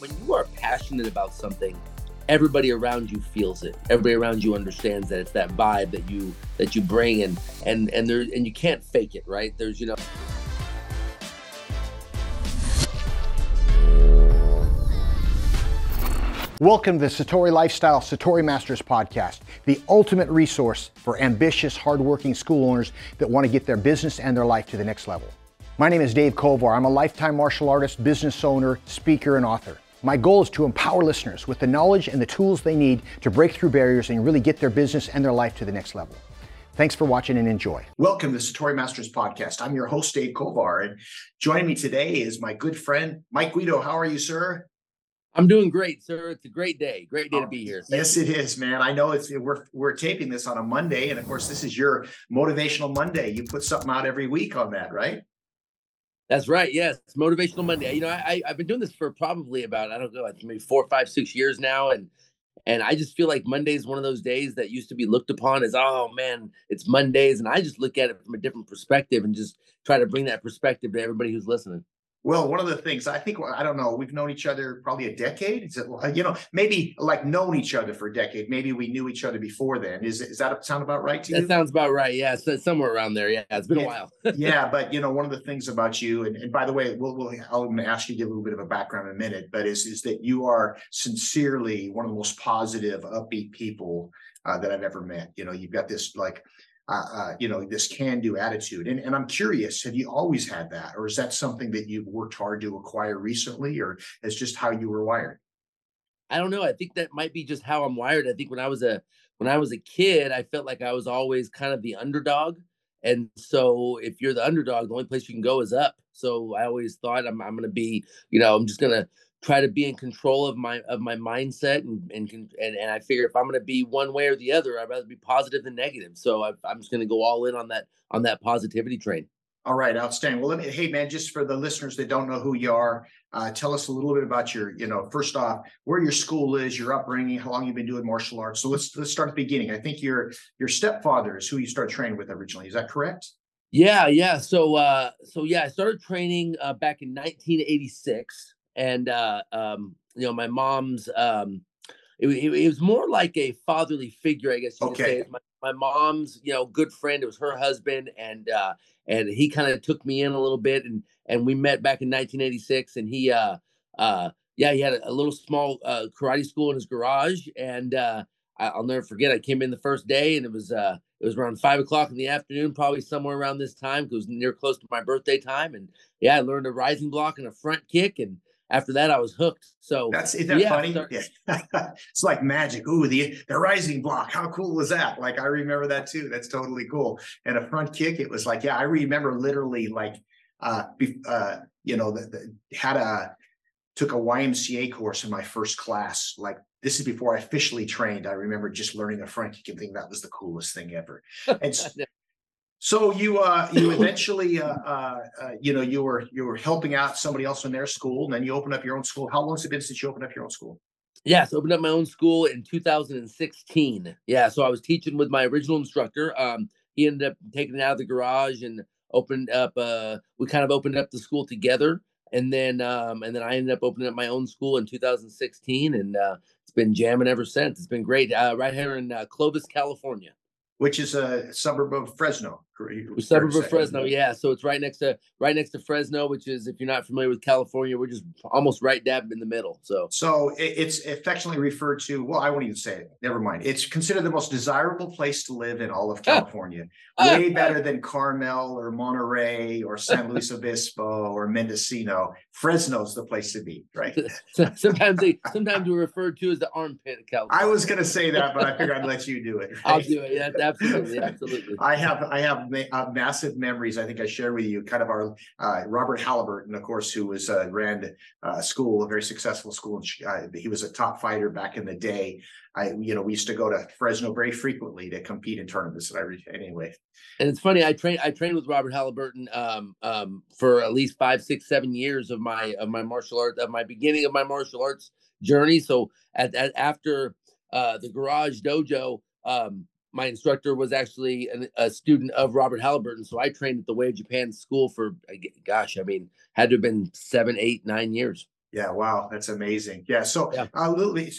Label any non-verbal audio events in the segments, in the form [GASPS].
when you are passionate about something, everybody around you feels it. Everybody around you understands that it's that vibe that you that you bring and and and there and you can't fake it, right? There's you know Welcome to the Satori Lifestyle Satori Masters podcast, the ultimate resource for ambitious, hardworking school owners that want to get their business and their life to the next level. My name is Dave Kovar. I'm a lifetime martial artist, business owner, speaker, and author. My goal is to empower listeners with the knowledge and the tools they need to break through barriers and really get their business and their life to the next level. Thanks for watching and enjoy. Welcome to the Satori Masters podcast. I'm your host, Dave Kovar, and joining me today is my good friend, Mike Guido. How are you, sir? I'm doing great, sir. It's a great day. Great day oh, to be here. Thank yes, you. it is, man. I know it's we're we're taping this on a Monday, and of course, this is your motivational Monday. You put something out every week on that, right? That's right. Yes, it's motivational Monday. You know, I I've been doing this for probably about I don't know, maybe four, five, six years now, and and I just feel like Monday is one of those days that used to be looked upon as oh man, it's Mondays, and I just look at it from a different perspective and just try to bring that perspective to everybody who's listening. Well, one of the things I think I don't know, we've known each other probably a decade. Is it you know maybe like known each other for a decade? Maybe we knew each other before then. Is is that sound about right to you? That sounds about right. Yeah, so somewhere around there. Yeah, it's been yeah. a while. [LAUGHS] yeah, but you know one of the things about you, and, and by the way, we'll, we'll I'm going to ask you to give a little bit of a background in a minute, but is is that you are sincerely one of the most positive, upbeat people uh, that I've ever met. You know, you've got this like uh, uh, you know this can-do attitude. And, and i'm curious have you always had that? Or is that something that you've worked hard to acquire recently or is just how you were wired? I don't know i think that might be just how i'm wired. I think when i was a when i was a kid i felt like i was always kind of the underdog. And so if you're the underdog the only place you can go is up. So i always thought i'm, I'm to be you know i'm just to try to be in control of my of my mindset and and and, and I figure if I'm going to be one way or the other, I'd rather be positive than negative. So I, I'm just going to go all in on that on that positivity train. All right, outstanding. Well, let me, hey man, just for the listeners that don't know who you are, uh, tell us a little bit about your, you know, first off, where your school is, your upbringing, how long you've been doing martial arts. So let's let's start at the beginning. I think your your stepfather is who you started training with originally. Is that correct? Yeah, yeah. So uh, so yeah, I started training uh, back in 1986 and uh, um, you know my mom's um, it, it, it, was more like a fatherly figure, I guess you okay. could say. My, my mom's you know good friend. It was her husband, and uh, and he kind of took me in a little bit, and and we met back in 1986, and he uh uh yeah he had a, a little small uh, karate school in his garage, and uh, I'll never forget. I came in the first day, and it was uh it was around five o'clock in the afternoon, probably somewhere around this time, because it was near close to my birthday time. And yeah, I learned a rising block and a front kick, and after that, I was hooked. So that's isn't that yeah, funny? Start- yeah. [LAUGHS] it's like magic. Ooh, the the rising block. How cool was that? Like I remember that too. That's totally cool. And a front kick. It was like yeah, I remember literally like uh, uh you know the, the, had a took a YMCA course in my first class. Like this is before I officially trained. I remember just learning a front kick and thinking that was the coolest thing ever. [LAUGHS] And so you uh, you eventually uh, uh, uh, you know you were you were helping out somebody else in their school, and then you opened up your own school. How long has it been since you opened up your own school? Yes, opened up my own school in 2016. Yeah, so I was teaching with my original instructor. Um, he ended up taking it out of the garage and opened up. Uh, we kind of opened up the school together, and then um, and then I ended up opening up my own school in 2016, and uh, it's been jamming ever since. It's been great. Uh, right here in uh, Clovis, California which is a suburb of Fresno. Suburb of Fresno, yeah. So it's right next to right next to Fresno, which is if you're not familiar with California, we're just almost right dab in the middle. So so it's affectionately referred to. Well, I won't even say it. Never mind. It's considered the most desirable place to live in all of ah. California. Ah. Way better than Carmel or Monterey or San Luis Obispo or Mendocino. Fresno's the place to be, right? [LAUGHS] sometimes they sometimes we're referred to as the armpit of California. I was going to say that, but I figured I'd let you do it. Right? I'll do it. Yeah, absolutely, absolutely. [LAUGHS] I have I have uh, massive memories. I think I shared with you kind of our uh, Robert Halliburton, of course, who was uh, ran school, a very successful school. Uh, he was a top fighter back in the day. I, you know, we used to go to Fresno very frequently to compete in tournaments. And I, anyway. And it's funny. I trained. I trained with Robert Halliburton um, um, for at least five, six, seven years of my of my martial arts of my beginning of my martial arts journey. So at, at after uh, the Garage Dojo. Um, my instructor was actually an, a student of Robert Halliburton. So I trained at the Way of Japan School for, gosh, I mean, had to have been seven, eight, nine years. Yeah, wow, that's amazing. Yeah, so yeah. Uh,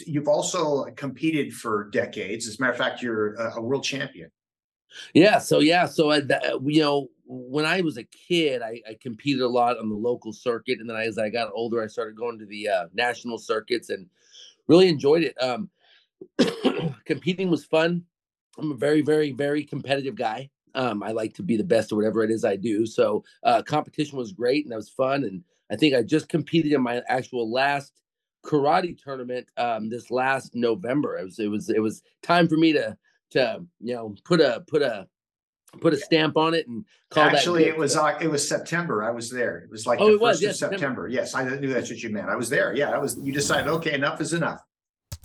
you've also competed for decades. As a matter of fact, you're a, a world champion. Yeah, so yeah, so I, you know, when I was a kid, I, I, competed a lot on the local circuit, and then as I got older, I started going to the uh, national circuits and really enjoyed it. Um, [COUGHS] competing was fun. I'm a very, very, very competitive guy. Um, I like to be the best at whatever it is I do. So uh, competition was great and that was fun. And I think I just competed in my actual last karate tournament um, this last November. It was it was it was time for me to to you know put a put a put a stamp on it and call actually it was uh, it was september i was there it was like oh, the first was, of september. september yes i knew that's what you meant i was there yeah i was you decided okay enough is enough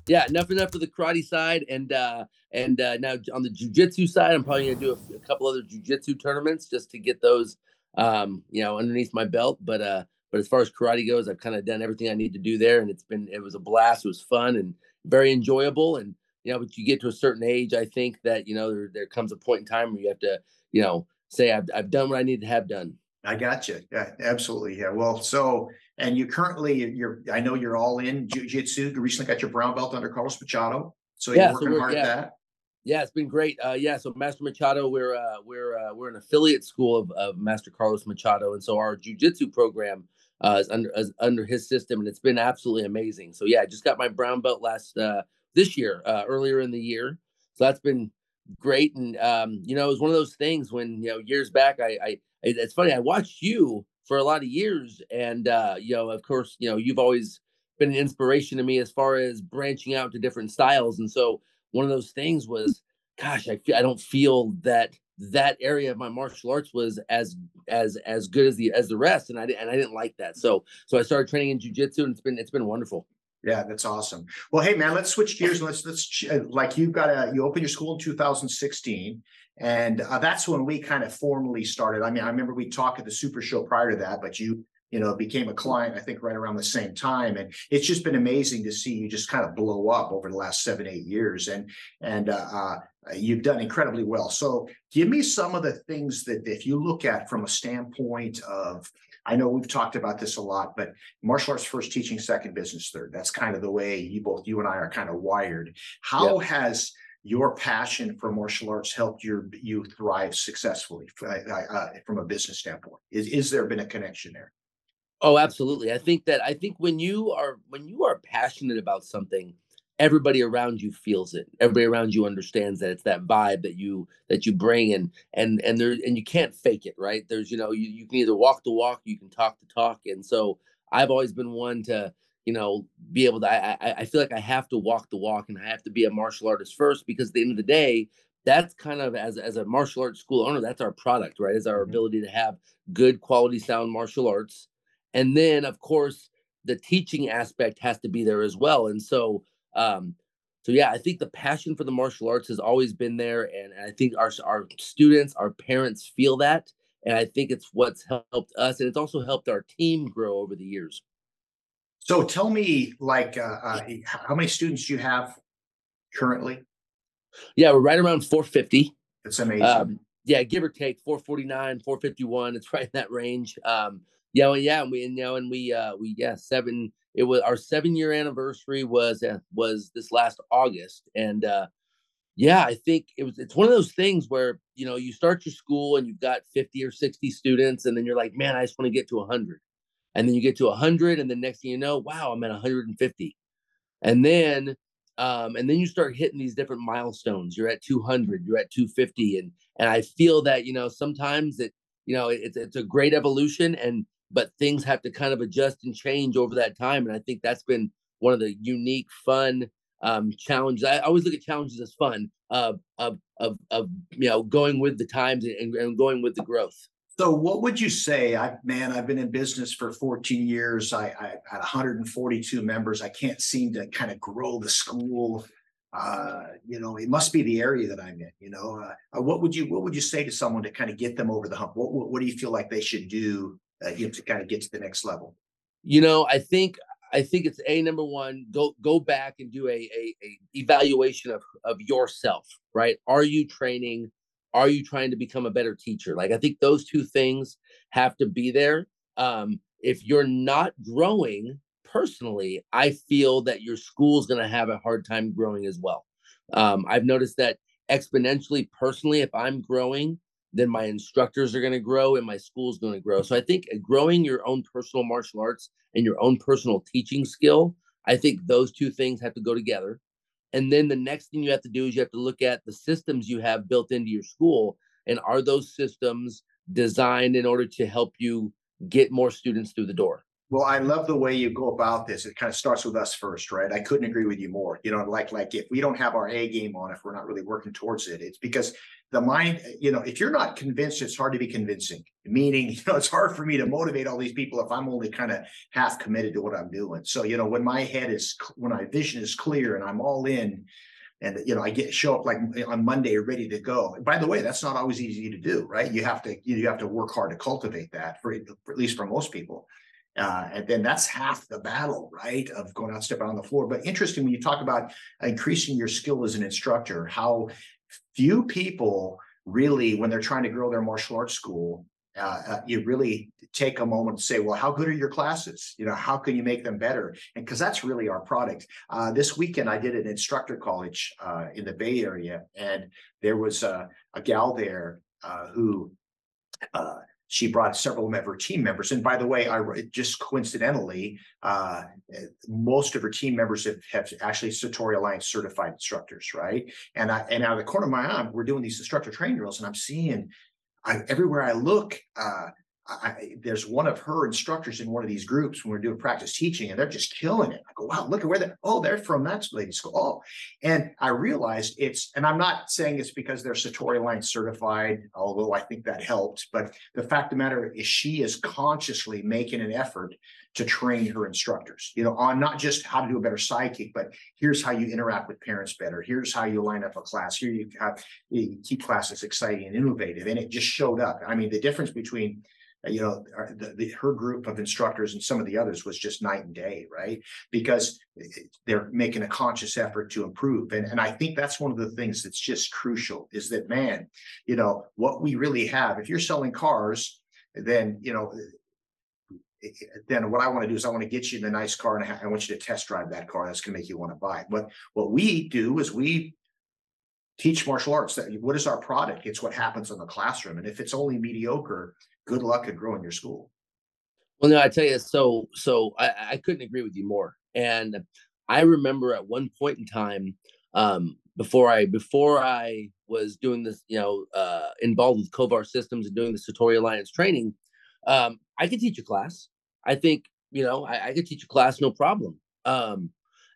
yeah, enough enough for the karate side, and uh, and uh, now on the jujitsu side, I'm probably gonna do a, a couple other jujitsu tournaments just to get those, um, you know, underneath my belt. But uh, but as far as karate goes, I've kind of done everything I need to do there, and it's been it was a blast. It was fun and very enjoyable, and you know, but you get to a certain age, I think that you know there there comes a point in time where you have to you know say I've I've done what I need to have done. I got you. Yeah, absolutely. Yeah. Well, so and you currently you're I know you're all in jiu-jitsu. You recently got your brown belt under Carlos Machado. So you're yeah, working so hard yeah. at that. Yeah, it's been great. Uh, yeah, so Master Machado, we're uh, we're uh, we're an affiliate school of, of Master Carlos Machado, and so our jiu-jitsu program uh, is under is under his system, and it's been absolutely amazing. So yeah, I just got my brown belt last uh, this year, uh, earlier in the year. So that's been great, and um, you know, it was one of those things when you know years back, I, I it's funny, I watched you for a lot of years. And uh, you know, of course, you know, you've always been an inspiration to me as far as branching out to different styles. And so one of those things was, gosh, I I don't feel that that area of my martial arts was as as as good as the as the rest, and I and I didn't like that. So so I started training in jujitsu, and it's been it's been wonderful. Yeah, that's awesome. Well, hey man, let's switch gears. Let's let's like you've got a you opened your school in 2016, and uh, that's when we kind of formally started. I mean, I remember we talked at the Super Show prior to that, but you you know became a client I think right around the same time, and it's just been amazing to see you just kind of blow up over the last seven eight years, and and uh, uh, you've done incredibly well. So give me some of the things that if you look at from a standpoint of I know we've talked about this a lot, but martial arts first, teaching second, business third. That's kind of the way you both, you and I are kind of wired. How yep. has your passion for martial arts helped your you thrive successfully uh, from a business standpoint? Is is there been a connection there? Oh, absolutely. I think that I think when you are when you are passionate about something, everybody around you feels it. Everybody around you understands that it's that vibe that you that you bring and and and there and you can't fake it right? There's you know you, you can either walk the walk you can talk the talk and so i've always been one to you know be able to i i feel like i have to walk the walk and i have to be a martial artist first because at the end of the day that's kind of as as a martial arts school owner that's our product right? Is our mm-hmm. ability to have good quality sound martial arts. And then of course the teaching aspect has to be there as well and so um, so yeah, I think the passion for the martial arts has always been there, and I think our our students, our parents feel that, and I think it's what's helped us, and it's also helped our team grow over the years. So tell me, like, uh, uh, how many students do you have currently? Yeah, we're right around 450. That's amazing. Um, yeah, give or take 449, 451. It's [LAUGHS] right in that range. Um, yeah, well, yeah, and we you know, and we uh we yeah, seven it was our seven year anniversary was was this last August, and uh, yeah, I think it was. It's one of those things where you know you start your school and you've got fifty or sixty students, and then you're like, man, I just want to get to hundred, and then you get to hundred, and the next thing you know, wow, I'm at 150, and then um, and then you start hitting these different milestones. You're at 200, you're at 250, and and I feel that you know sometimes it you know it's it's a great evolution and but things have to kind of adjust and change over that time. And I think that's been one of the unique, fun um, challenges. I always look at challenges as fun of of of, of you know going with the times and, and going with the growth. So, what would you say? I man, I've been in business for 14 years. I, I had 142 members. I can't seem to kind of grow the school. Uh, you know, it must be the area that I'm in. You know, uh, what would you what would you say to someone to kind of get them over the hump? What, what, what do you feel like they should do uh, you know, to kind of get to the next level? You know, I think I think it's a number one. Go go back and do a, a, a evaluation of of yourself. Right? Are you training? Are you trying to become a better teacher? Like I think those two things have to be there. Um, if you're not growing personally, I feel that your school's going to have a hard time growing as well. Um, I've noticed that exponentially, personally, if I'm growing, then my instructors are going to grow and my school is going to grow. So I think growing your own personal martial arts and your own personal teaching skill, I think those two things have to go together. And then the next thing you have to do is you have to look at the systems you have built into your school and are those systems designed in order to help you get more students through the door? Well, I love the way you go about this. It kind of starts with us first, right? I couldn't agree with you more. You know, like like if we don't have our A game on, if we're not really working towards it, it's because the mind, you know, if you're not convinced, it's hard to be convincing. Meaning, [LAUGHS] you know, it's hard for me to motivate all these people if I'm only kind of half committed to what I'm doing. So, you know, when my head is when my vision is clear and I'm all in, and you know i get show up like on monday ready to go by the way that's not always easy to do right you have to you have to work hard to cultivate that for, for at least for most people uh, and then that's half the battle right of going out stepping on the floor but interesting when you talk about increasing your skill as an instructor how few people really when they're trying to grow their martial arts school uh, uh, you really take a moment to say, well, how good are your classes? You know, how can you make them better? And because that's really our product. Uh, this weekend, I did an instructor college uh, in the Bay Area, and there was a, a gal there uh, who uh, she brought several of her team members. And by the way, I just coincidentally, uh, most of her team members have, have actually Satori Alliance certified instructors, right? And I, and out of the corner of my eye, we're doing these instructor training drills, and I'm seeing I, everywhere I look, uh, I, there's one of her instructors in one of these groups when we're doing practice teaching, and they're just killing it. I go, wow, look at where they're. Oh, they're from that lady school. Oh, and I realized it's, and I'm not saying it's because they're Satori Alliance certified, although I think that helped. But the fact of the matter is, she is consciously making an effort to train her instructors, you know, on not just how to do a better sidekick, but here's how you interact with parents better. Here's how you line up a class. Here you have you keep classes exciting and innovative. And it just showed up. I mean, the difference between Uh, you know uh, the, the, her group of instructors and some of the others was just night and day right because uh, they're making a conscious effort to improve and, and i think that's one of the things that's just crucial is that man you know what we really have if you're selling cars then you know eh, eh, then what I want to do is I want to get you in a nice car and I want you to test drive that car. That's going to make you want to buy it. But what we do is we teach martial arts. That what is our product? It's what happens in the classroom. And if it's only mediocre, good luck at growing your school. Well, no, I tell you, so so I, I couldn't agree with you more. And I remember at one point in time, um, before I before I was doing this, you know, uh, involved with Kovar Systems and doing the Satori Alliance training, um, I could teach a class. I think, you know, I, I could teach a class no problem. Um,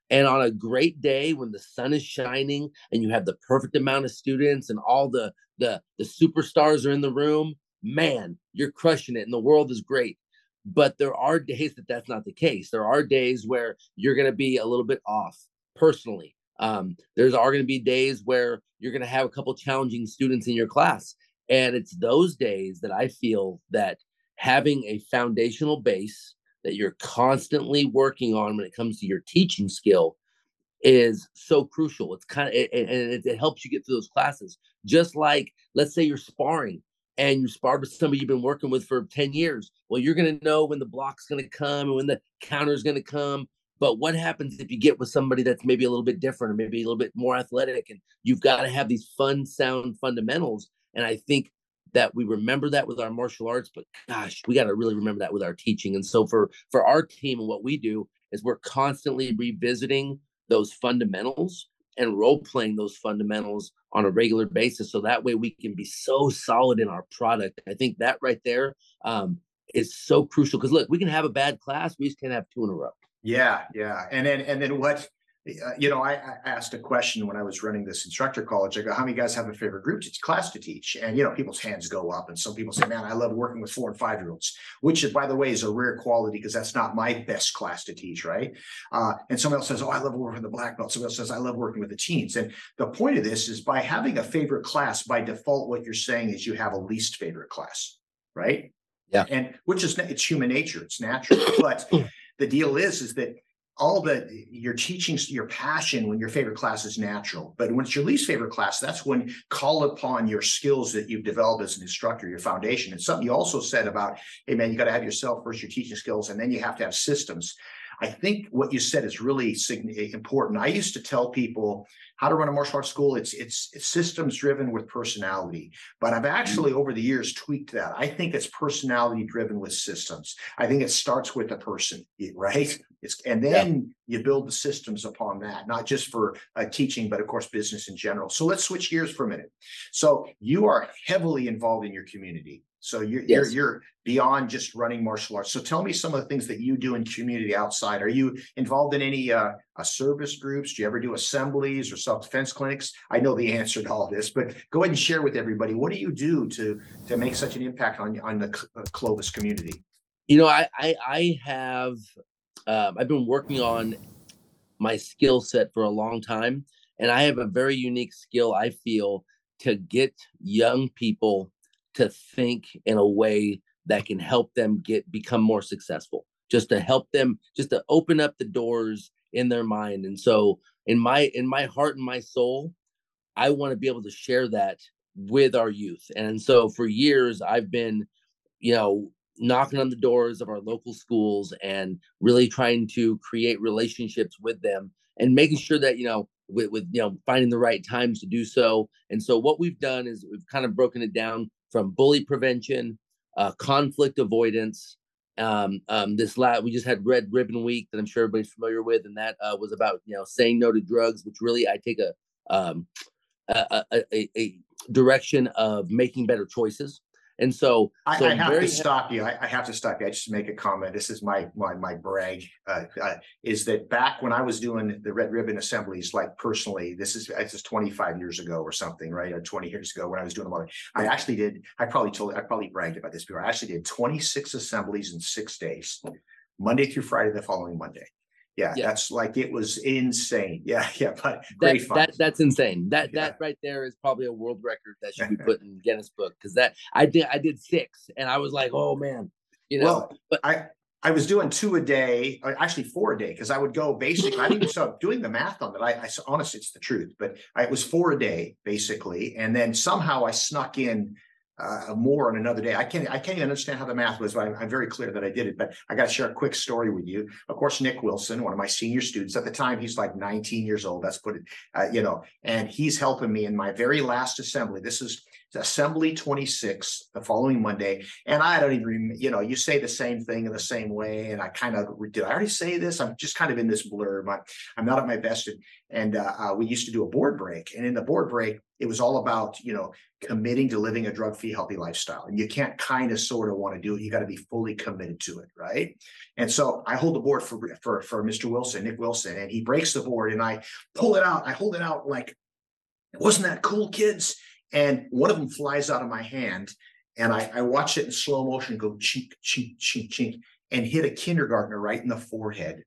and on a great day when the sun is shining and you have the perfect amount of students and all the the the superstars are in the room, man, you're crushing it and the world is great. But there are days that that's not the case. There are days where you're going to be a little bit off personally. Um, there's are going to be days where you're going to have a couple challenging students in your class, and it's those days that I feel that having a foundational base that you're constantly working on when it comes to your teaching skill is so crucial. It's kind of and it, it, helps you get through those classes. Just like let's say you're sparring and you sparred with somebody you've been working with for 10 years. Well, you're gonna know when the block's gonna come and when the counter's gonna come. But what happens if you get with somebody that's maybe a little bit different or maybe a little bit more athletic and you've got to have these fun sound fundamentals. And I think that we remember that with our martial arts but gosh we got to really remember that with our teaching and so for for our team and what we do is we're constantly revisiting those fundamentals and role playing those fundamentals on a regular basis. So that way we can be so solid in our product. I think that right there um, is so crucial. Because look we can have a bad class we just can't have two in a row. Yeah yeah. And then and then what you know, I, I, asked a question when I was running this instructor college. I go, "How many guys have a favorite group to class to teach?" And you know, people's hands go up, and some people say, "Man, I love working with four and five year olds," which, by the way, is a rare quality because that's not my best class to teach, right? Uh, and someone else says, "Oh, I love working with the black belt." Someone else says, "I love working with the teens." And the point of this is by having a favorite class, by default, what you're saying is you have a least favorite class, right? Yeah. And which is it's human nature, it's natural, but the deal is, is that all the your teaching your passion when your favorite class is natural. But when it's your least favorite class that's when call upon your skills that you've developed as an instructor your foundation. And something you also said about hey man you got to have yourself first your teaching skills and then you have to have systems I think what you said is really important. I used to tell people how to run a martial arts school. It's it's, it's systems driven with personality, but I've actually over the years tweaked that. I think it's personality driven with systems. I think it starts with the person, right? It's and then yeah. you build the systems upon that, not just for uh, teaching, but of course business in general. So let's switch gears for a minute. So you are heavily involved in your community. So you're, yes. you're you're beyond just running martial arts. So tell me some of the things that you do in community outside. Are you involved in any uh, uh, service groups? Do you ever do assemblies or self defense clinics? I know the answer to all this, but go ahead and share with everybody. What do you do to to make such an impact on on the uh, Clovis community? You know, I I, I have um, I've been working on my skill set for a long time, and I have a very unique skill. I feel to get young people to think in a way that can help them get become more successful just to help them just to open up the doors in their mind. And so in my in my heart and my soul i want to be able to share that with our youth. And so for years i've been you know knocking on the doors of our local schools and really trying to create relationships with them and making sure that you know with, with you know finding the right times to do so. And so what we've done is we've kind of broken it down from bully prevention, uh, conflict avoidance. Um, um, this last we just had Red Ribbon Week that I'm sure everybody's familiar with, and that uh, was about you know saying no to drugs, which really I take a um, a, a, a direction of making better choices. And so, so I, I have to stop you. I, I, have to stop you. I just make a comment. This is my my my brag. Uh, uh, is that back when I was doing the red ribbon assemblies, like personally, this is this is 25 years ago or something, right? Or 20 years ago when I was doing them. I actually did. I probably told. I probably bragged about this before. I actually did 26 assemblies in six days, Monday through Friday, the following Monday yeah, yeah, that's like it was insane. [LAUGHS] Yeah, yeah, but great that, fun. That, that's insane. That yeah. that right there is probably a world record that should be [LAUGHS] put in Guinness book because that I did I did six and I was like, oh man, you know. Well, but I I was doing two a day, uh, actually four a day, because I would go basically. I didn't start doing the math on that. I, I honestly, it's the truth, but I, it was four a day basically, and then somehow I snuck in uh, more on another day. I can't I can't even understand how the math was, but I'm, I'm very clear that I did it. But I got to share a quick story with you. Of course, Nick Wilson, one of my senior students at the time, he's like 19 years old. That's put it, uh, you know, and he's helping me in my very last assembly. This is assembly 26 the following Monday. And I don't even, you know, you say the same thing in the same way. And I kind of did I already say this? I'm just kind of in this blur. I'm, I'm not at my best. And uh, uh, we used to do a board break. And in the board break, it was all about, you know, committing to living a drug free, healthy lifestyle. And you can't kind of sort of want to do it. You got to be fully committed to it. Right. And so I hold the board for, for, for Mr. Wilson, Nick Wilson, and he breaks the board and I pull it out. I hold it out like, wasn't that cool, kids? And one of them flies out of my hand, and I, I watch it in slow motion go chink, chink, chink, chink, and hit a kindergartner right in the forehead.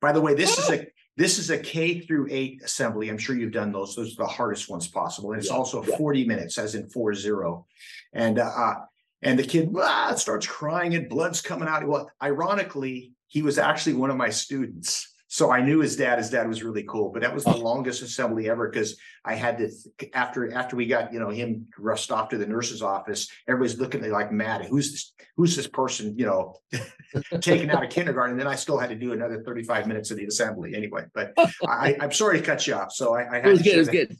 By the way, this is a [GASPS] this is a K through eight assembly. I'm sure you've done those. Those are the hardest ones possible. And it's yeah, also yeah. 40 minutes, as in four zero. And uh, uh, and the kid ah, starts crying and blood's coming out. Well, ironically, he was actually one of my students. So I knew his dad. His dad was really cool, but that was the longest assembly ever because I had to after after we got you know him rushed off to the nurse's office. Everybody's looking at me like mad. Who's this? Who's this person? You know, [LAUGHS] taken out of kindergarten. And then I still had to do another thirty five minutes of the assembly anyway. But [LAUGHS] I, am sorry to cut you off. So I, I had it was good. It was that. good.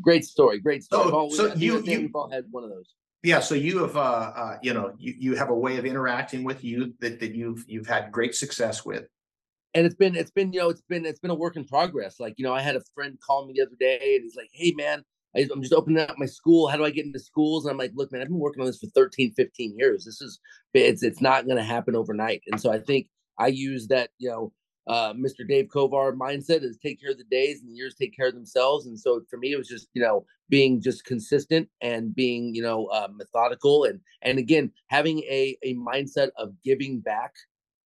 Great story. Great story. So, so you you've all had one of those. Yeah, so you have uh, uh, you know you, you have a way of interacting with youth that, that you've you've had great success with and it's been it's been you know it's been it's been a work in progress like you know i had a friend call me the other day and he's like hey man i'm just opening up my school how do i get into schools and i'm like look man i've been working on this for 13 15 years this is it's it's not going to happen overnight and so i think i use that you know uh, Mr. Dave Kovar mindset is take care of the days and the years take care of themselves. And so for me, it was just, you know, being just consistent and being, you know, uh, methodical and, and again, having a, a mindset of giving back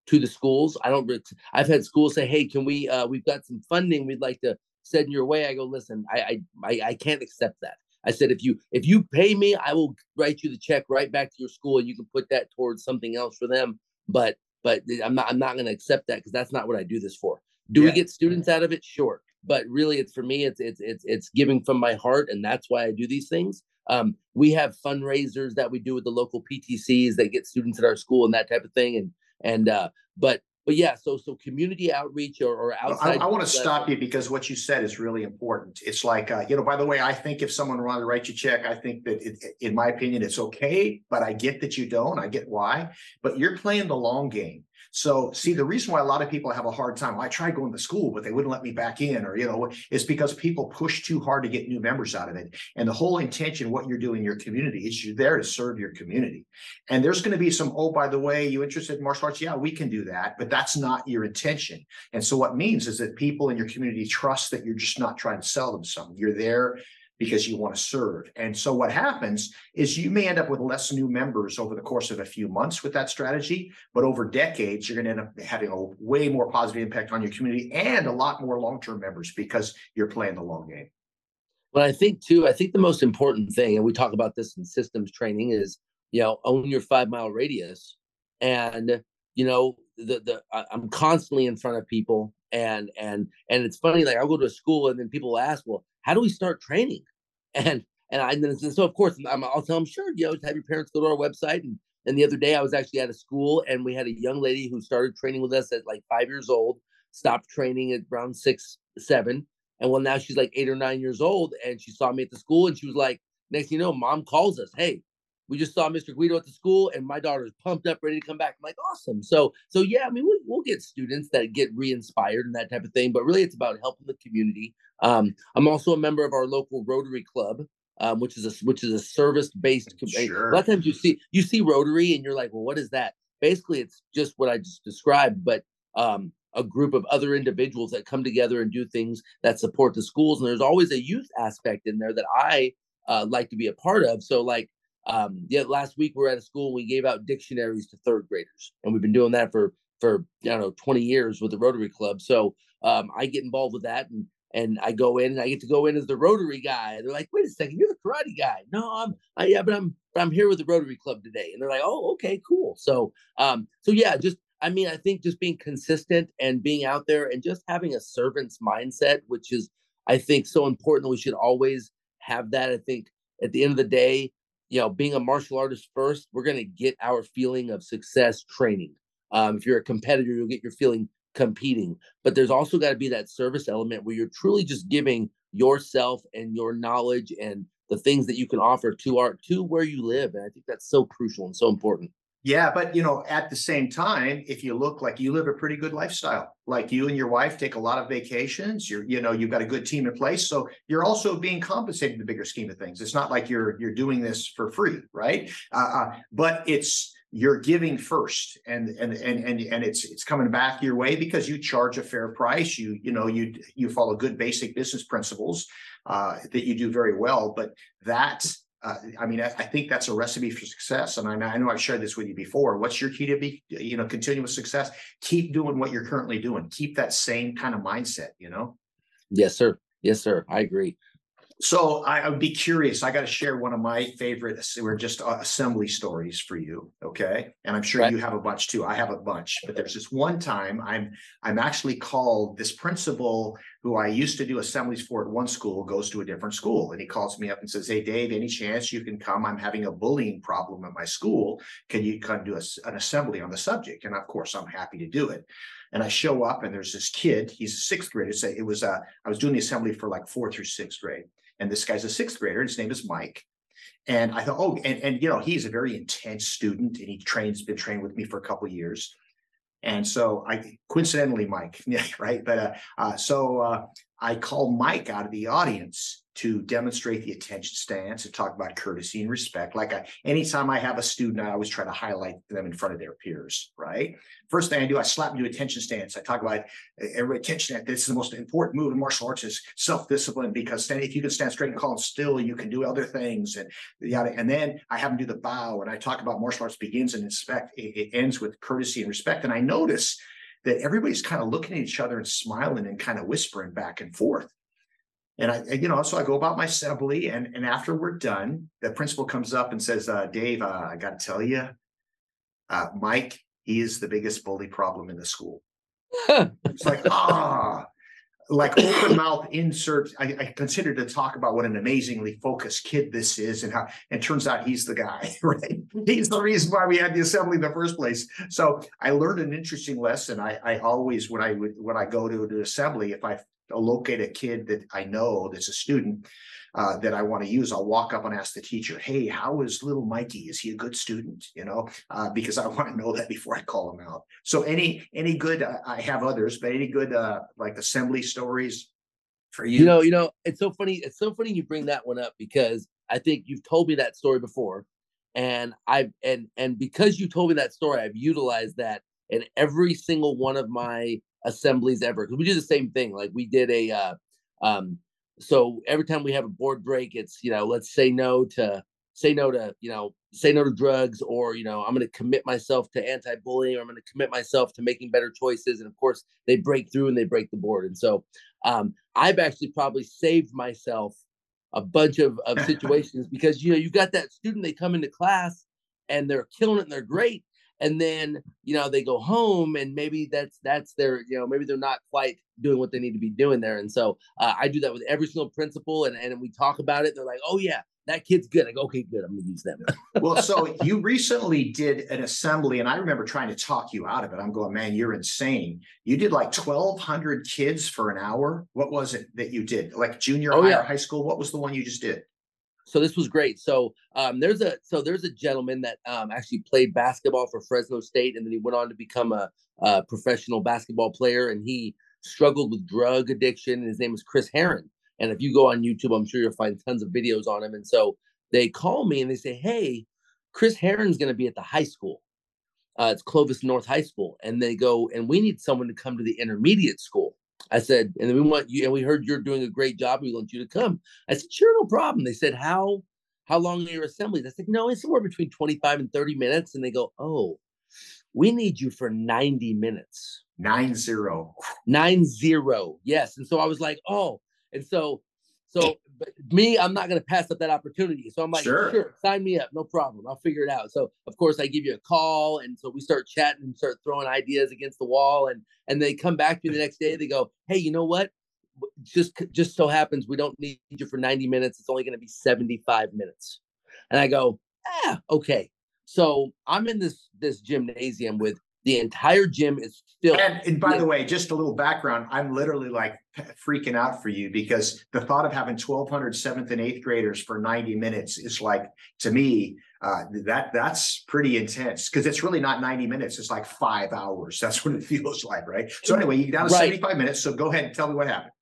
to the schools. I don't. I've had schools say, "Hey, can we? Uh, we've got some funding. We'd like to send your way." I go, "Listen, I, I, I can't accept that." I said, "If you if you pay me, I will write you the check right back to your school, and you can put that towards something else for them." But but I'm not I'm not going to accept that because that's not what I do this for. Do yeah. we get students out of it? Sure, but really, it's for me. It's it's it's it's giving from my heart, and that's why I do these things. Um, we have fundraisers that we do with the local PTCs that get students at our school and that type of thing, and and uh, but but yeah, so so community outreach or, or outside. I, I want to stop you because what you said is really important. It's like uh, you know. By the way, I think if someone wanted to write you a check, I think that it, in my opinion, it's okay. But I get that you don't. I get why. But you're playing the long game. So, see, the reason why a lot of people have a hard time, I tried going to school, but they wouldn't let me back in, or, you know, is because people push too hard to get new members out of it. And the whole intention, what you're doing in your community, is you're there to serve your community. And there's going to be some, oh, by the way, you interested in martial arts? Yeah, we can do that, but that's not your intention. And so, what means is that people in your community trust that you're just not trying to sell them something. You're there because you want to serve. And so what happens is you may end up with less new members over the course of a few months with that strategy, but over decades, you're going to end up having a way more positive impact on your community and a lot more long-term members because you're playing the long game. Well, I think too, I think the most important thing, and we talk about this in systems training, is you know, own your five mile radius. And, you know, the the I'm constantly in front of people and and and it's funny, like I'll go to a school and then people ask, well, how do we start training? [LAUGHS] And and I and so of course I'm, I'll tell them, sure, you know, have your parents go to our website. And and the other day I was actually at a school and we had a young lady who started training with us at like five years old, stopped training at around six, seven. And well, now she's like eight or nine years old and she saw me at the school and she was like, next you know, mom calls us, hey, we just saw Mr. Guido at the school, and my daughter's pumped up, ready to come back. I'm like, awesome. So, so yeah, I mean, we, will get students that get re-inspired and that type of thing, but really, it's about helping the community. Um, I'm also a member of our local Rotary Club, um, which is a which is a service-based. Sure. A lot of times you see you see Rotary, and you're like, well, what is that? Basically, it's just what I just described, but um, a group of other individuals that come together and do things that support the schools. And there's always a youth aspect in there that I uh, like to be a part of. So, like um, yeah, last week we were at a school and we gave out dictionaries to third graders, and we've been doing that for for I don't know 20 years with the Rotary Club. So um, I get involved with that, and and I go in and I get to go in as the Rotary guy. They're like, "Wait a second, you're the karate guy." No, I'm I, yeah, but I'm but I'm here with the Rotary Club today, and they're like, "Oh, okay, cool." So um, so yeah, just I mean, I think just being consistent and being out there and just having a servant's mindset, which is I think so important we should always have that. I think at the end of the day, you know, being a martial artist first, we're going to get our feeling of success training. Um, if you're a competitor, you'll get your feeling competing. But there's also got to be that service element where you're truly just giving yourself and your knowledge and the things that you can offer to art to where you live. And I think that's so crucial and so important. Yeah, but you know, at the same time, if you look like you live a pretty good lifestyle, like you and your wife take a lot of vacations, you're, you know, you've got a good team in place. So you're also being compensated in the bigger scheme of things. It's not like you're you're doing this for free, right? Uh, uh, but it's you're giving first and and and and and it's it's coming back your way because you charge a fair price you you know you you follow good basic business principles uh, that you do very well but that uh, I mean, I, I, think that's a recipe for success. And I, I, know I've shared this with you before. What's your key to be, you know, continuous success? Keep doing what you're currently doing. Keep that same kind of mindset, you know? Yes, sir. Yes, sir. I agree. So I, I would be curious. I got to share one of my favorite, we're just uh, assembly stories for you. Okay. And I'm sure right. you have a bunch too. I have a bunch, but there's this one time I'm, I'm actually called this principal who I used to do assemblies for at one school goes to a different school. And he calls me up and says, Hey, Dave, any chance you can come? I'm having a bullying problem at my school. Can you come do a, an assembly on the subject? And of course, I'm happy to do it. And I show up and there's this kid, he's a sixth grader. So it was, uh, I was doing the assembly for like fourth through sixth grade. And this guy's a sixth grader. His name is Mike. And I thought, oh, and, and you know, he's a very intense student and he trains, been trained with me for a couple years. And so I coincidentally, Mike, [LAUGHS] right. But uh, uh, so uh, I called Mike out of the audience to demonstrate the attention stance and talk about courtesy and respect. Like I, anytime I have a student, I always try to highlight them in front of their peers, right? First thing I do, I slap them to attention stance. I talk about eh, every attention stance. This is the most important move in martial arts is self-discipline because if you can stand straight and calm still, you can do other things. And yada. And then I have them do the bow and I talk about martial arts begins and inspect, it, it ends with courtesy and respect. And I notice that everybody's kind of looking at each other and smiling and kind of whispering back and forth. And I, you know, so I go about my assembly, and and after we're done, the principal comes up and says, uh, "Dave, uh, I got to tell you, uh, Mike, he is the biggest bully problem in the school." it's like, [LAUGHS] ah, like open mouth inserts. I, I consider to talk about what an amazingly focused kid this is, and how And turns out he's the guy, [LAUGHS] right? He's the reason why we had the assembly in the first place. So I learned an interesting lesson. I, I always when I would when I go to an assembly, if I locate a kid that I know that's a student, uh, that I want to use, I'll walk up and ask the teacher, "Hey, how is little Mikey? Is he a good student?" You know, uh, because I [LAUGHS] want to know that before I call him out. So any any good, uh, I have others, but any good uh, like assembly stories for you? You know, you know, it's so funny. It's so funny you bring that one up because I think you've told me that story before, and I've and and because you told me that story, I've utilized that in every single one of my assemblies ever because we do the same thing. Like we did a uh, um, so every time we have a board break, it's you know, let's say no to say no to you know say no to drugs or you know i'm going to commit myself to anti-bullying or i'm going to commit myself to making better choices and of course they break through and they break the board and so um, i've actually probably saved myself a bunch of, of [LAUGHS] situations because you know you got that student they come into class and they're killing it and they're great and then you know they go home and maybe that's that's their you know maybe they're not quite doing what they need to be doing there and so uh, i do that with every single principal and, and we talk about it they're like oh yeah that kid's good. I go okay good i'm gonna use them well so you recently did an assembly and i remember trying to talk you out of it. I'm going man you're insane. You did like 1200 kids for an hour? What was it that you did? Like junior oh, high yeah. or high school? What was the one you just did so this was great. So um, there's a so there's a gentleman that um, actually played basketball for Fresno State, and then he went on to become a, a professional basketball player, and he struggled with drug addiction. And his name is Chris Herren. And if you go on YouTube, I'm sure you'll find tons of videos on him. And so they call me and they say, "Hey, Chris Herren's going to be at the high school. Uh, it's Clovis North High School." And they go, "And we need someone to come to the intermediate school." I said, and we want you, and we heard you're doing a great job. We want you to come. I said, sure, no problem. They said, how how long are your assemblies? I said, no, it's somewhere between 25 and 30 minutes. And they go, oh, we need you for 90 minutes. Nine zero. Nine zero. Yes. And so I was like, oh, and so so me, I'm not going to pass up that opportunity. So I'm like, sure. sure. sign me up, no problem. I'll figure it out. So of course I give you a call, and so we start chatting and start throwing ideas against the wall, and and they come back to me the next day. They go, hey, you know what? Just just so happens we don't need you for 90 minutes. It's only going to be 75 minutes, and I go, ah, okay. So I'm in this this gymnasium with the entire gym is filled. And, and by the way, just a little background, I'm literally like freaking out for you because the thought of having 1,200 seventh and eighth graders for 90 minutes is like, to me, uh, that that's pretty intense because it's really not 90 minutes. It's like five hours. That's what it [LAUGHS] feels like, right? So anyway, you get down to right. 75 minutes. So go ahead and tell me what happened.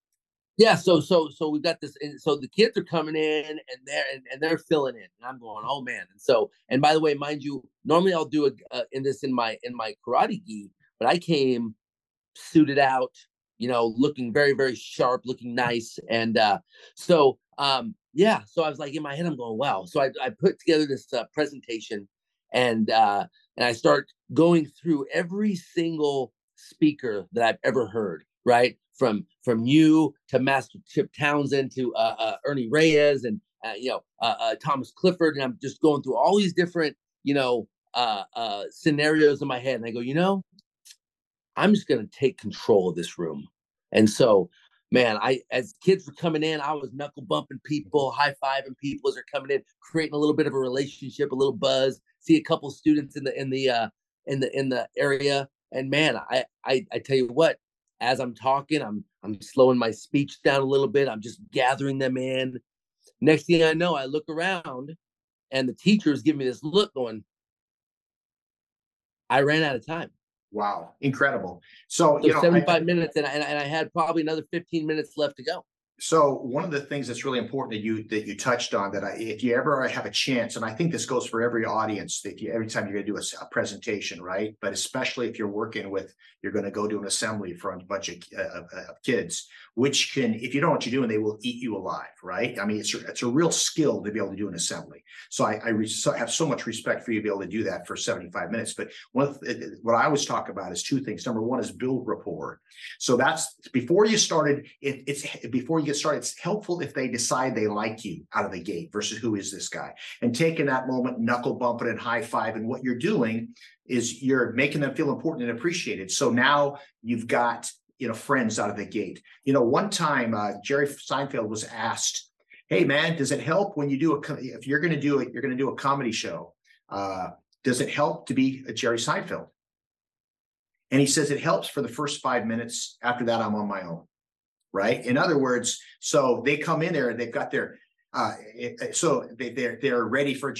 Yeah, so so so we've got this, and so the kids are coming in and they're and, and they're filling in, and I'm going, oh man. And so, and by the way, mind you, normally I'll do a uh, in this in my in my karate gi, but I came suited out, you know, looking very very sharp, looking nice, and uh so um yeah, so I was like in my head, I'm going, wow. So I I put together this uh, presentation, and uh and I start going through every single speaker that I've ever heard, right? From from you to Master Chip Townsend to uh, uh, Ernie Reyes and uh, you know uh, uh, Thomas Clifford, and I'm just going through all these different you know uh, scenarios in my head, and I go, you know, I'm just gonna take control of this room, and so. Man, I as kids were coming in, I was knuckle bumping people, high fiving people as they're coming in, creating a little bit of a relationship, a little buzz. See a couple students in the in the uh, in the in the area, and man, I I, I tell you what, as I'm talking, I'm I'm slowing my speech down a little bit. I'm just gathering them in. Next thing I know, I look around and the teachers give me this look going, I ran out of time. Wow, incredible. So, so you know, 75 I, minutes and I, and I had probably another 15 minutes left to go. So one of the things that's really important that you that you touched on that I, if you ever have a chance, and I think this goes for every audience that you, every time you're going to do a, a, presentation, right? But especially if you're working with, you're going to go do an assembly for a bunch uh, of, uh, of kids, which can, if you don't know what you're doing, they will eat you alive, right? I mean, it's it's a real skill to be able to do an assembly. So I, I re- so have so much respect for you to be able to do that for 75 minutes. But one the, uh, uh, what I always talk about is two things. Number one is build rapport. So that's before you started. It, it's before you get started, it's helpful if they decide they like you out of the gate versus who is this guy. And taking that moment, knuckle bumping and high five, and what you're doing is you're making them feel important and appreciated. So now you've got you know friends out of the gate. You know, one time uh, Jerry Seinfeld was asked, "Hey man, does it help when you do a if you're going to do it, you're going to do a comedy show? Uh, does it help to be a Jerry Seinfeld?" And he says it helps for the first five minutes. After that, I'm on my own. Right. In other words, so they come in there and they've got their uh, so they, they're they're ready for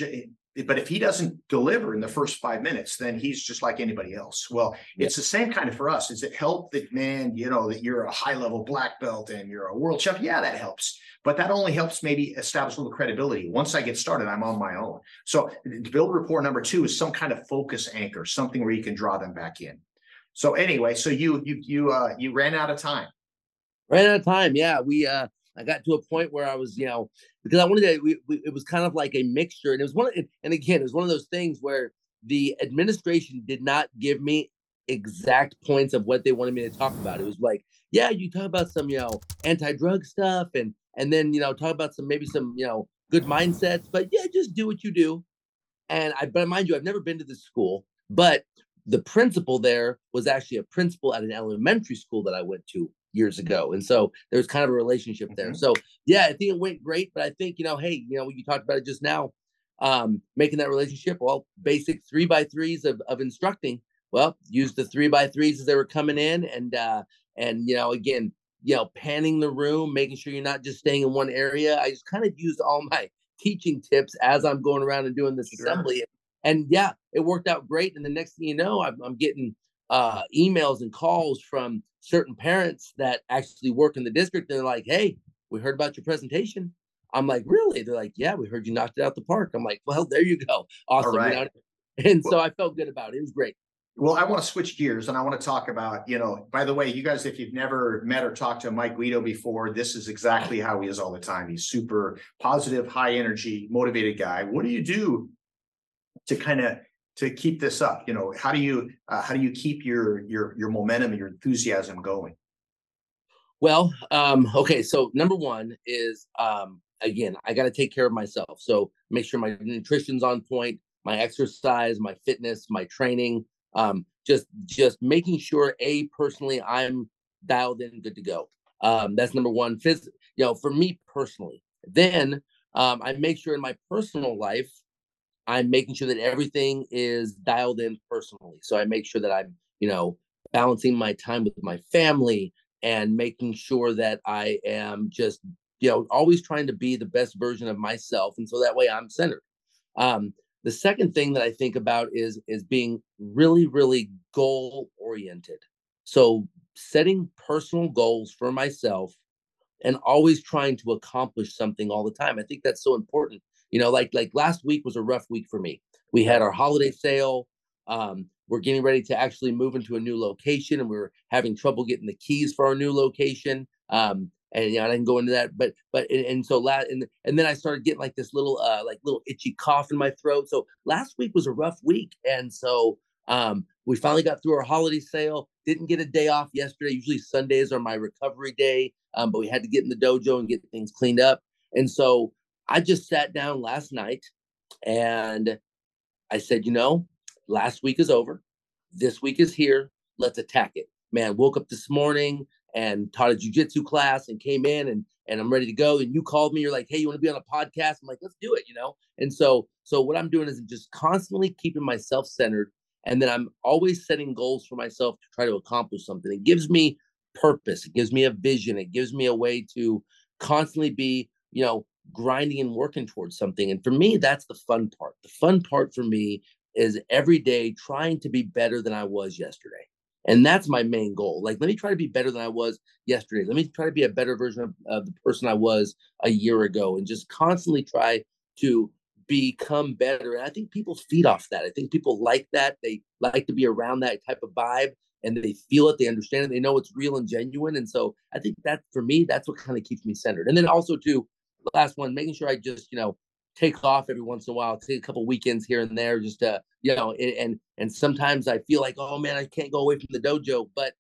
but if he doesn't deliver in the first five minutes, then he's just like anybody else. Well, yeah. it's the same kind of for us. Is it help that, man, you know, that you're a high level black belt and you're a world champ? Yeah, that helps. But that only helps maybe establish a little credibility. Once I get started, I'm on my own. So to build rapport number two is some kind of focus anchor, something where you can draw them back in. So anyway, so you you you uh you ran out of time. Ran out of time. Yeah. We uh I got to a point where I was, you know, because I wanted to, we, we, it was kind of like a mixture. And it was one, of, and again, it was one of those things where the administration did not give me exact points of what they wanted me to talk about. It was like, yeah, you talk about some, you know, anti-drug stuff and, and then, you know, talk about some, maybe some, you know, good mindsets, but yeah, just do what you do. And I, but mind you, I've never been to this school, but the principal there was actually a principal at an elementary school that I went to years ago. And so there's kind of a relationship there. Mm-hmm. So yeah, I think it went great, but I think, you know, hey, you know, you talked about it just now, um, making that relationship, well, basic three by threes of, of instructing, well, use the three by threes as they were coming in and, uh, and, you know, again, you know, panning the room, making sure you're not just staying in one area. I just kind of used all [LAUGHS] my teaching tips as I'm going around and doing this sure. assembly. And yeah, it worked out great. And the next thing you know, I'm, I'm getting uh, emails and calls from certain parents that actually work in the district. They're like, "Hey, we heard about your presentation." I'm like, "Really?" They're like, "Yeah, we heard you knocked it out the park." I'm like, [LAUGHS] "Well, there you go, awesome." Right. And so I felt good about it. It was great. Well, I want to switch gears and I want to talk about, you know, by the way, you guys, if you've never met or talked to Mike Guido before, this is exactly how he is all the time. He's super positive, high energy, motivated guy. What do you do to kind of to keep this up? You know, how do you uh, how do you keep your your your momentum and your enthusiasm going? Well, um, okay, so number one is um, again, I got to take care of myself. So make sure my nutrition's on point, my exercise, my fitness, my training, um, just just making sure a personally I'm dialed in, good to go. Um, that's number one. Phys- you know, for me personally. Then um, I make sure in my personal life I'm making sure that everything is dialed in personally. So I make sure that I'm, you know, balancing my time with my family and making sure that I am just, you know, always trying to be the best version of myself. And so that way I'm centered. Um, the second thing that I think about is is being really, really goal oriented. So setting personal goals for myself and always trying to accomplish something all the time. I think that's so important you know like like last week was a rough week for me we had our holiday sale um, we're getting ready to actually move into a new location and we are having trouble getting the keys for our new location um, and you know, I didn't go into that, but but and, and so last and and then I started getting like this little uh like little itchy cough in my throat. So last week was a rough week, and so um we finally got through our holiday sale. Didn't get a day off yesterday. Usually Sundays are my recovery day, um, but we had to get in the dojo and get things cleaned up. And so I just sat down last night and I said, you know, last week is over. This week is here. Let's attack it. Man, woke up this morning and taught a jujitsu class and came in and and I'm ready to go. And you called me, you're like, hey, you want to be on a podcast? I'm like, let's do it, you know? And so so what I'm doing is I'm just constantly keeping myself centered. And then I'm always setting goals for myself to try to accomplish something. It gives me purpose, it gives me a vision, it gives me a way to constantly be, you know, grinding and working towards something. And for me, that's the fun part. The fun part for me is every day trying to be better than I was yesterday. And that's my main goal. Like, let me try to be better than I was yesterday. Let me try to be a better version of, of the person I was a year ago and just constantly try to become better. And I think people feed off that. I think people like that. They like to be around that type of vibe and they feel it, they understand it, they know it's real and genuine. And so I think that for me, that's what kind of keeps me centered. And then also too, last one, making sure I just, you know, take off every once in a while, take a couple weekends here and there, just to, you know, and and sometimes I feel like, oh man, I can't go away from the dojo. But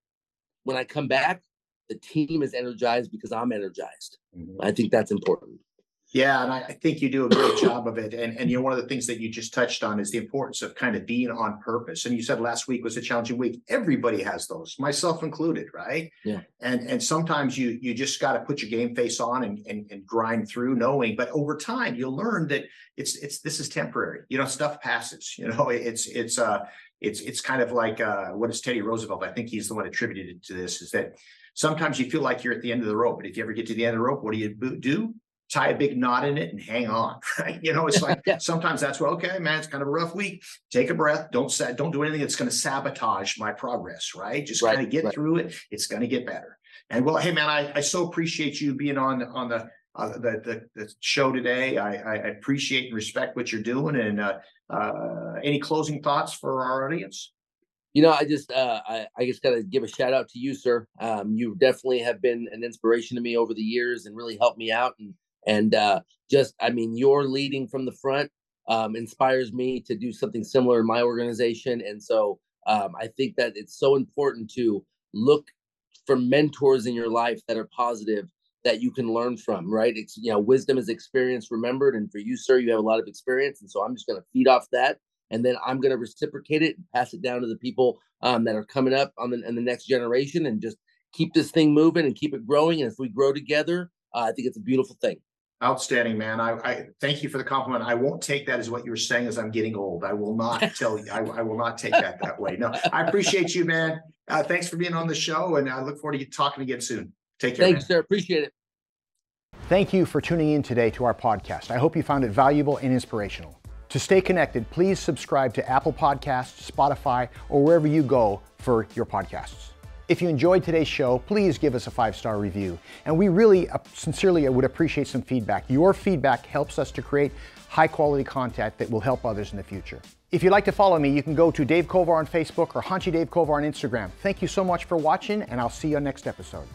when I come back, the team is energized because I'm energized. Mm-hmm. I think that's important. Yeah, and I, I think you do a great job of it. And and you know, one of the things that you just touched on is the importance of kind of being on purpose. And you said last week was a challenging week. Everybody has those, myself included, right? Yeah. And and sometimes you you just got to put your game face on and, and and grind through, knowing. But over time, you'll learn that it's it's this is temporary. You know, stuff passes. You know, it's it's uh it's it's kind of like uh what is Teddy Roosevelt? I think he's the one attributed to this. Is that sometimes you feel like you're at the end of the rope, but if you ever get to the end of the rope, what do you do? Tie a big knot in it and hang on. [LAUGHS] Right? You know, it's like [LAUGHS] sometimes that's what okay, man, it's kind of a rough week. Take a breath. Don't sa- don't do anything that's going to sabotage my progress, right? Just right, kind of get right. through it. It's going to get better. And well, hey man, I, I so appreciate you being on on the uh, the, the, the show today. I, I appreciate and respect what you're doing. And uh, uh, any closing thoughts for our audience? You know, I just uh, I, I just got to give a shout out to you, sir. Um, you definitely have been an inspiration to me over the years and really helped me out. And and uh, just, I mean, your leading from the front um, inspires me to do something similar in my organization. And so um, I think that it's so important to look for mentors in your life that are positive that you can learn from, right? It's, you know, wisdom is experience remembered. And for you, sir, you have a lot of experience. And so I'm just going to feed off that. And then I'm going to reciprocate it and pass it down to the people um, that are coming up on the, in the next generation and just keep this thing moving and keep it growing. And if we grow together, uh, I think it's a beautiful thing. Outstanding, man. I, I thank you for the compliment. I won't take that as what you're saying as I'm getting old. I will not [LAUGHS] tell you. I, I will not take that that way. No, I appreciate you, man. Uh, thanks for being on the show, and I look forward to talking again soon. Take care. Thanks, man. sir. Appreciate it. Thank you for tuning in today to our podcast. I hope you found it valuable and inspirational. To stay connected, please subscribe to Apple Podcasts, Spotify, or wherever you go for your podcasts. If you enjoyed today's show, please give us a five star review. And we really uh, sincerely would appreciate some feedback. Your feedback helps us to create high quality content that will help others in the future. If you'd like to follow me, you can go to Dave Kovar on Facebook or Hanshi Dave Kovar on Instagram. Thank you so much for watching, and I'll see you on next episode.